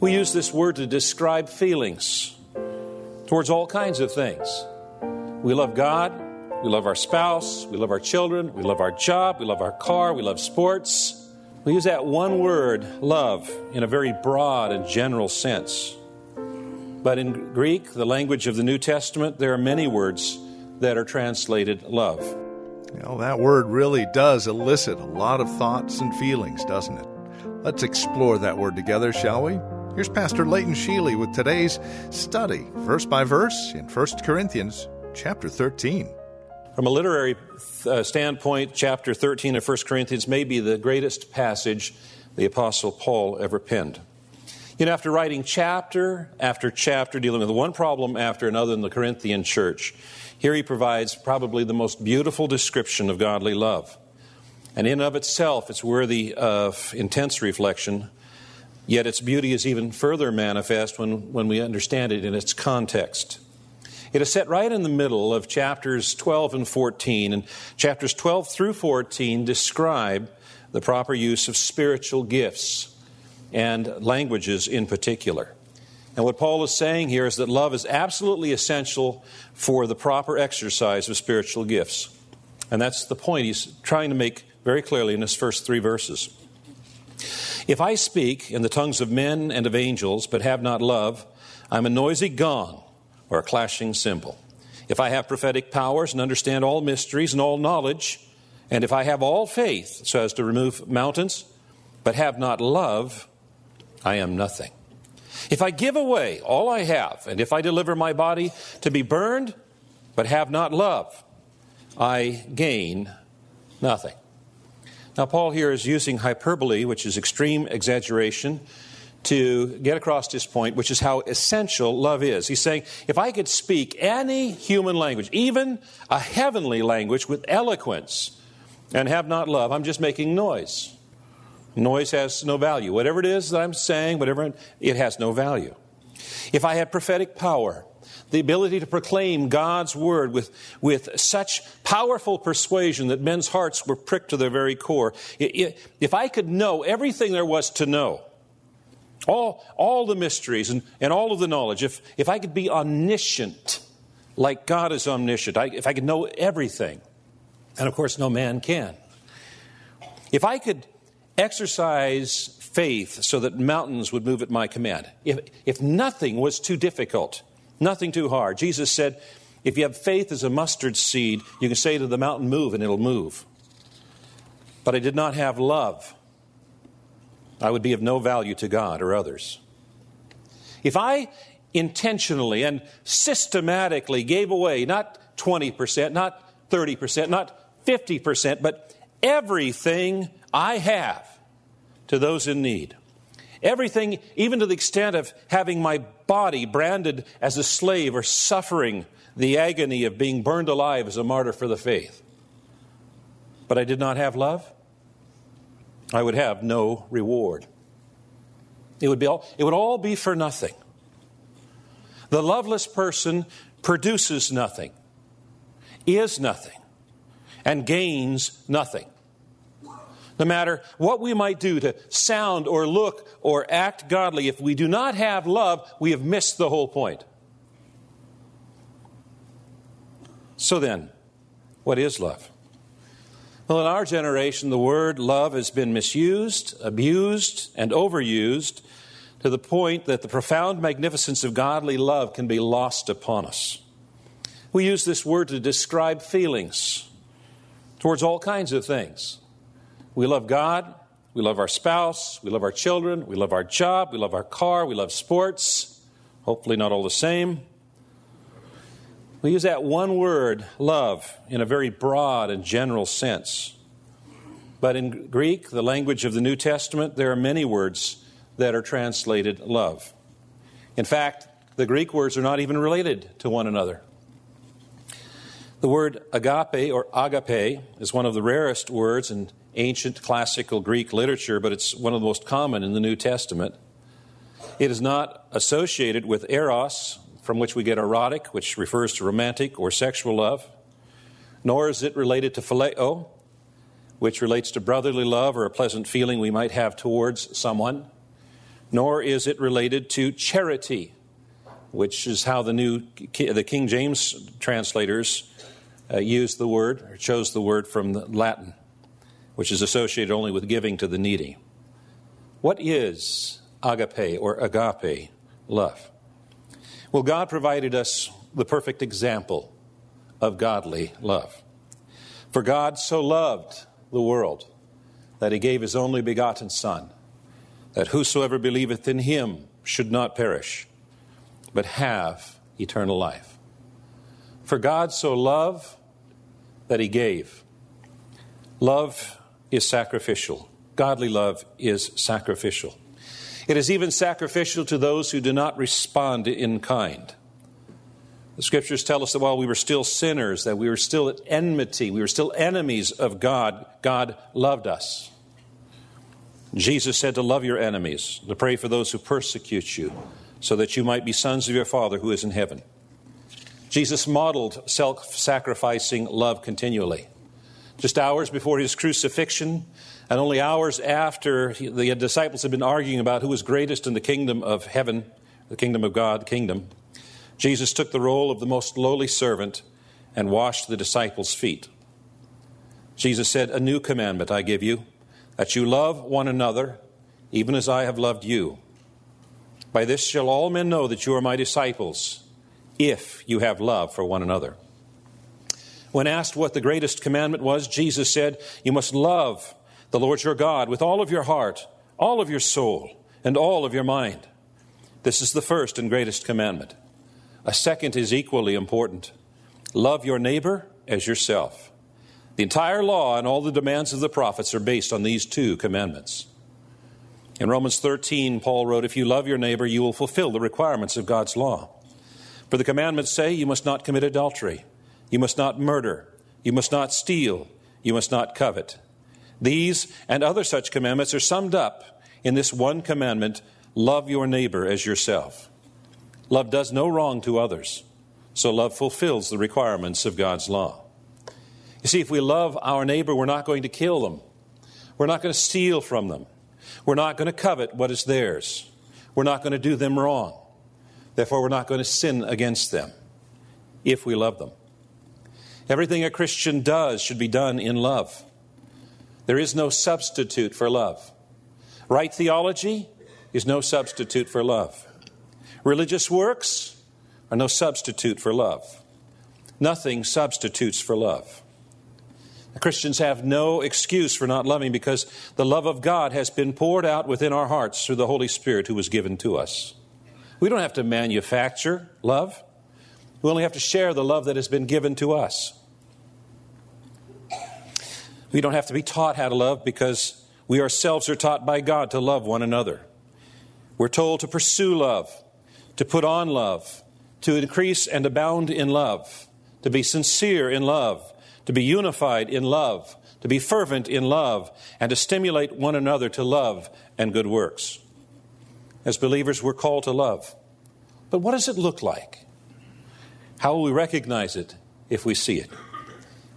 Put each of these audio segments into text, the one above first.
We use this word to describe feelings towards all kinds of things. We love God, we love our spouse, we love our children, we love our job, we love our car, we love sports. We use that one word, love, in a very broad and general sense. But in Greek, the language of the New Testament, there are many words that are translated love. You that word really does elicit a lot of thoughts and feelings, doesn't it? Let's explore that word together, shall we? Here's Pastor Leighton Sheely with today's study, verse by verse, in 1 Corinthians chapter 13. From a literary uh, standpoint, chapter 13 of 1 Corinthians may be the greatest passage the Apostle Paul ever penned. You know, after writing chapter after chapter, dealing with one problem after another in the Corinthian church, here he provides probably the most beautiful description of godly love. And in of itself, it's worthy of intense reflection Yet its beauty is even further manifest when, when we understand it in its context. It is set right in the middle of chapters 12 and 14, and chapters 12 through 14 describe the proper use of spiritual gifts and languages in particular. And what Paul is saying here is that love is absolutely essential for the proper exercise of spiritual gifts. And that's the point he's trying to make very clearly in his first three verses. If I speak in the tongues of men and of angels, but have not love, I'm a noisy gong or a clashing cymbal. If I have prophetic powers and understand all mysteries and all knowledge, and if I have all faith so as to remove mountains, but have not love, I am nothing. If I give away all I have, and if I deliver my body to be burned, but have not love, I gain nothing. Now, Paul here is using hyperbole, which is extreme exaggeration, to get across this point, which is how essential love is. He's saying, if I could speak any human language, even a heavenly language with eloquence, and have not love, I'm just making noise. Noise has no value. Whatever it is that I'm saying, whatever it has no value. If I had prophetic power, the ability to proclaim God's word with, with such powerful persuasion that men's hearts were pricked to their very core. If I could know everything there was to know, all, all the mysteries and, and all of the knowledge, if, if I could be omniscient like God is omniscient, I, if I could know everything, and of course, no man can. If I could exercise faith so that mountains would move at my command, if, if nothing was too difficult, Nothing too hard. Jesus said, if you have faith as a mustard seed, you can say to the mountain, move, and it'll move. But I did not have love. I would be of no value to God or others. If I intentionally and systematically gave away not 20%, not 30%, not 50%, but everything I have to those in need, Everything, even to the extent of having my body branded as a slave or suffering the agony of being burned alive as a martyr for the faith. But I did not have love. I would have no reward. It would, be all, it would all be for nothing. The loveless person produces nothing, is nothing, and gains nothing. No matter what we might do to sound or look or act godly, if we do not have love, we have missed the whole point. So then, what is love? Well, in our generation, the word love has been misused, abused, and overused to the point that the profound magnificence of godly love can be lost upon us. We use this word to describe feelings towards all kinds of things we love God, we love our spouse, we love our children, we love our job, we love our car, we love sports. Hopefully, not all the same. We use that one word, love, in a very broad and general sense. But in Greek, the language of the New Testament, there are many words that are translated love. In fact, the Greek words are not even related to one another. The word agape or agape is one of the rarest words in ancient classical Greek literature, but it's one of the most common in the New Testament. It is not associated with eros, from which we get erotic, which refers to romantic or sexual love, nor is it related to phileo, which relates to brotherly love or a pleasant feeling we might have towards someone, nor is it related to charity, which is how the new the King James translators uh, used the word or chose the word from Latin, which is associated only with giving to the needy. What is agape or agape love? Well, God provided us the perfect example of godly love. For God so loved the world that he gave his only begotten Son, that whosoever believeth in him should not perish, but have eternal life. For God so loved that he gave. Love is sacrificial. Godly love is sacrificial. It is even sacrificial to those who do not respond in kind. The scriptures tell us that while we were still sinners, that we were still at enmity, we were still enemies of God, God loved us. Jesus said to love your enemies, to pray for those who persecute you, so that you might be sons of your Father who is in heaven. Jesus modeled self sacrificing love continually. Just hours before his crucifixion, and only hours after the disciples had been arguing about who was greatest in the kingdom of heaven, the kingdom of God, kingdom, Jesus took the role of the most lowly servant and washed the disciples' feet. Jesus said, A new commandment I give you, that you love one another, even as I have loved you. By this shall all men know that you are my disciples if you have love for one another. When asked what the greatest commandment was, Jesus said, You must love the Lord your God with all of your heart, all of your soul, and all of your mind. This is the first and greatest commandment. A second is equally important love your neighbor as yourself. The entire law and all the demands of the prophets are based on these two commandments. In Romans 13, Paul wrote, If you love your neighbor, you will fulfill the requirements of God's law. For the commandments say, You must not commit adultery, you must not murder, you must not steal, you must not covet. These and other such commandments are summed up in this one commandment love your neighbor as yourself. Love does no wrong to others, so love fulfills the requirements of God's law. You see, if we love our neighbor, we're not going to kill them, we're not going to steal from them, we're not going to covet what is theirs, we're not going to do them wrong. Therefore, we're not going to sin against them if we love them. Everything a Christian does should be done in love. There is no substitute for love. Right theology is no substitute for love. Religious works are no substitute for love. Nothing substitutes for love. Christians have no excuse for not loving because the love of God has been poured out within our hearts through the Holy Spirit who was given to us. We don't have to manufacture love. We only have to share the love that has been given to us. We don't have to be taught how to love because we ourselves are taught by God to love one another. We're told to pursue love, to put on love, to increase and abound in love, to be sincere in love, to be unified in love, to be fervent in love, and to stimulate one another to love and good works. As believers, we're called to love. But what does it look like? How will we recognize it if we see it?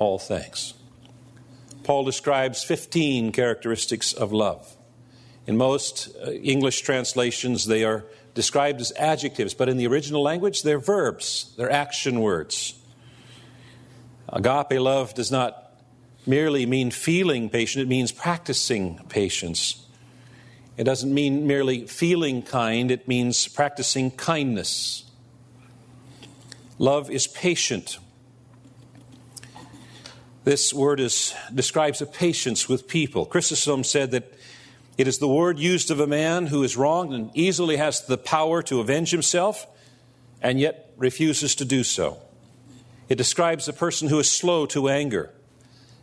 all things. Paul describes 15 characteristics of love. In most uh, English translations, they are described as adjectives, but in the original language, they're verbs, they're action words. Agape love does not merely mean feeling patient, it means practicing patience. it doesn't mean merely feeling kind, it means practicing kindness. Love is patient. This word is, describes a patience with people. Chrysostom said that it is the word used of a man who is wronged and easily has the power to avenge himself and yet refuses to do so. It describes a person who is slow to anger,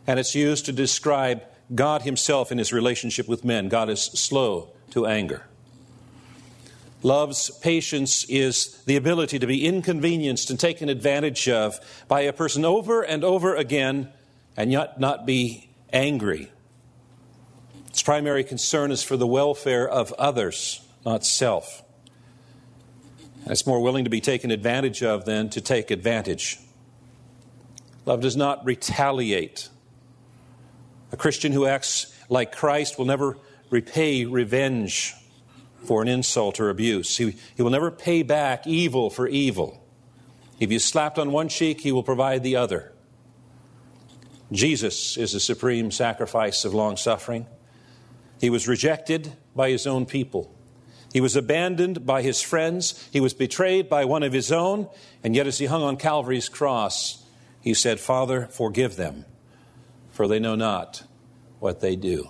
and it's used to describe God Himself in His relationship with men. God is slow to anger. Love's patience is the ability to be inconvenienced and taken advantage of by a person over and over again and yet not be angry. Its primary concern is for the welfare of others, not self. And it's more willing to be taken advantage of than to take advantage. Love does not retaliate. A Christian who acts like Christ will never repay revenge for an insult or abuse. He, he will never pay back evil for evil. If you slapped on one cheek, he will provide the other. Jesus is the supreme sacrifice of long suffering. He was rejected by his own people. He was abandoned by his friends. He was betrayed by one of his own. And yet, as he hung on Calvary's cross, he said, Father, forgive them, for they know not what they do.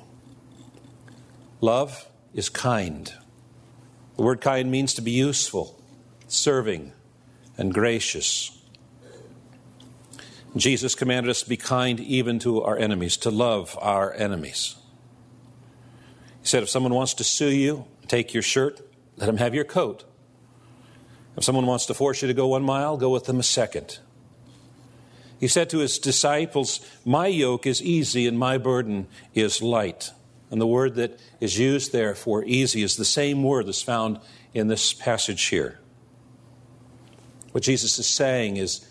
Love is kind. The word kind means to be useful, serving, and gracious. Jesus commanded us to be kind even to our enemies, to love our enemies. He said, if someone wants to sue you, take your shirt, let him have your coat. If someone wants to force you to go one mile, go with them a second. He said to his disciples, My yoke is easy and my burden is light. And the word that is used there for easy is the same word that's found in this passage here. What Jesus is saying is,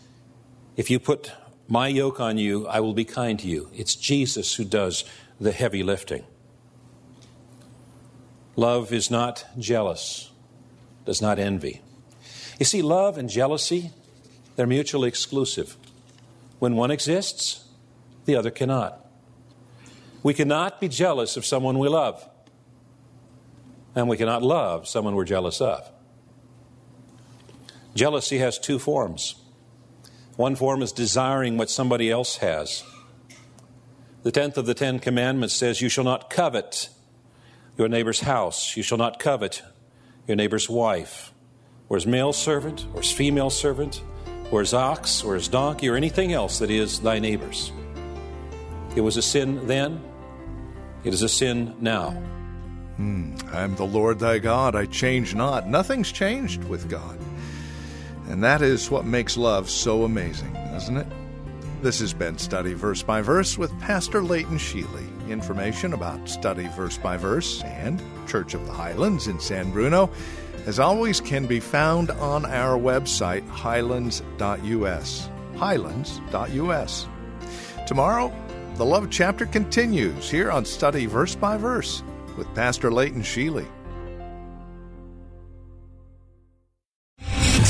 if you put my yoke on you, I will be kind to you. It's Jesus who does the heavy lifting. Love is not jealous, does not envy. You see, love and jealousy, they're mutually exclusive. When one exists, the other cannot. We cannot be jealous of someone we love, and we cannot love someone we're jealous of. Jealousy has two forms. One form is desiring what somebody else has. The tenth of the Ten Commandments says, You shall not covet your neighbor's house, you shall not covet your neighbor's wife, or his male servant, or his female servant, or his ox, or his donkey, or anything else that is thy neighbor's. It was a sin then, it is a sin now. Hmm. I'm the Lord thy God, I change not. Nothing's changed with God. And that is what makes love so amazing, doesn't it? This has been Study Verse by Verse with Pastor Leighton Sheely. Information about Study Verse by Verse and Church of the Highlands in San Bruno, as always, can be found on our website, highlands.us. Highlands.us. Tomorrow, the love chapter continues here on Study Verse by Verse with Pastor Leighton Sheely.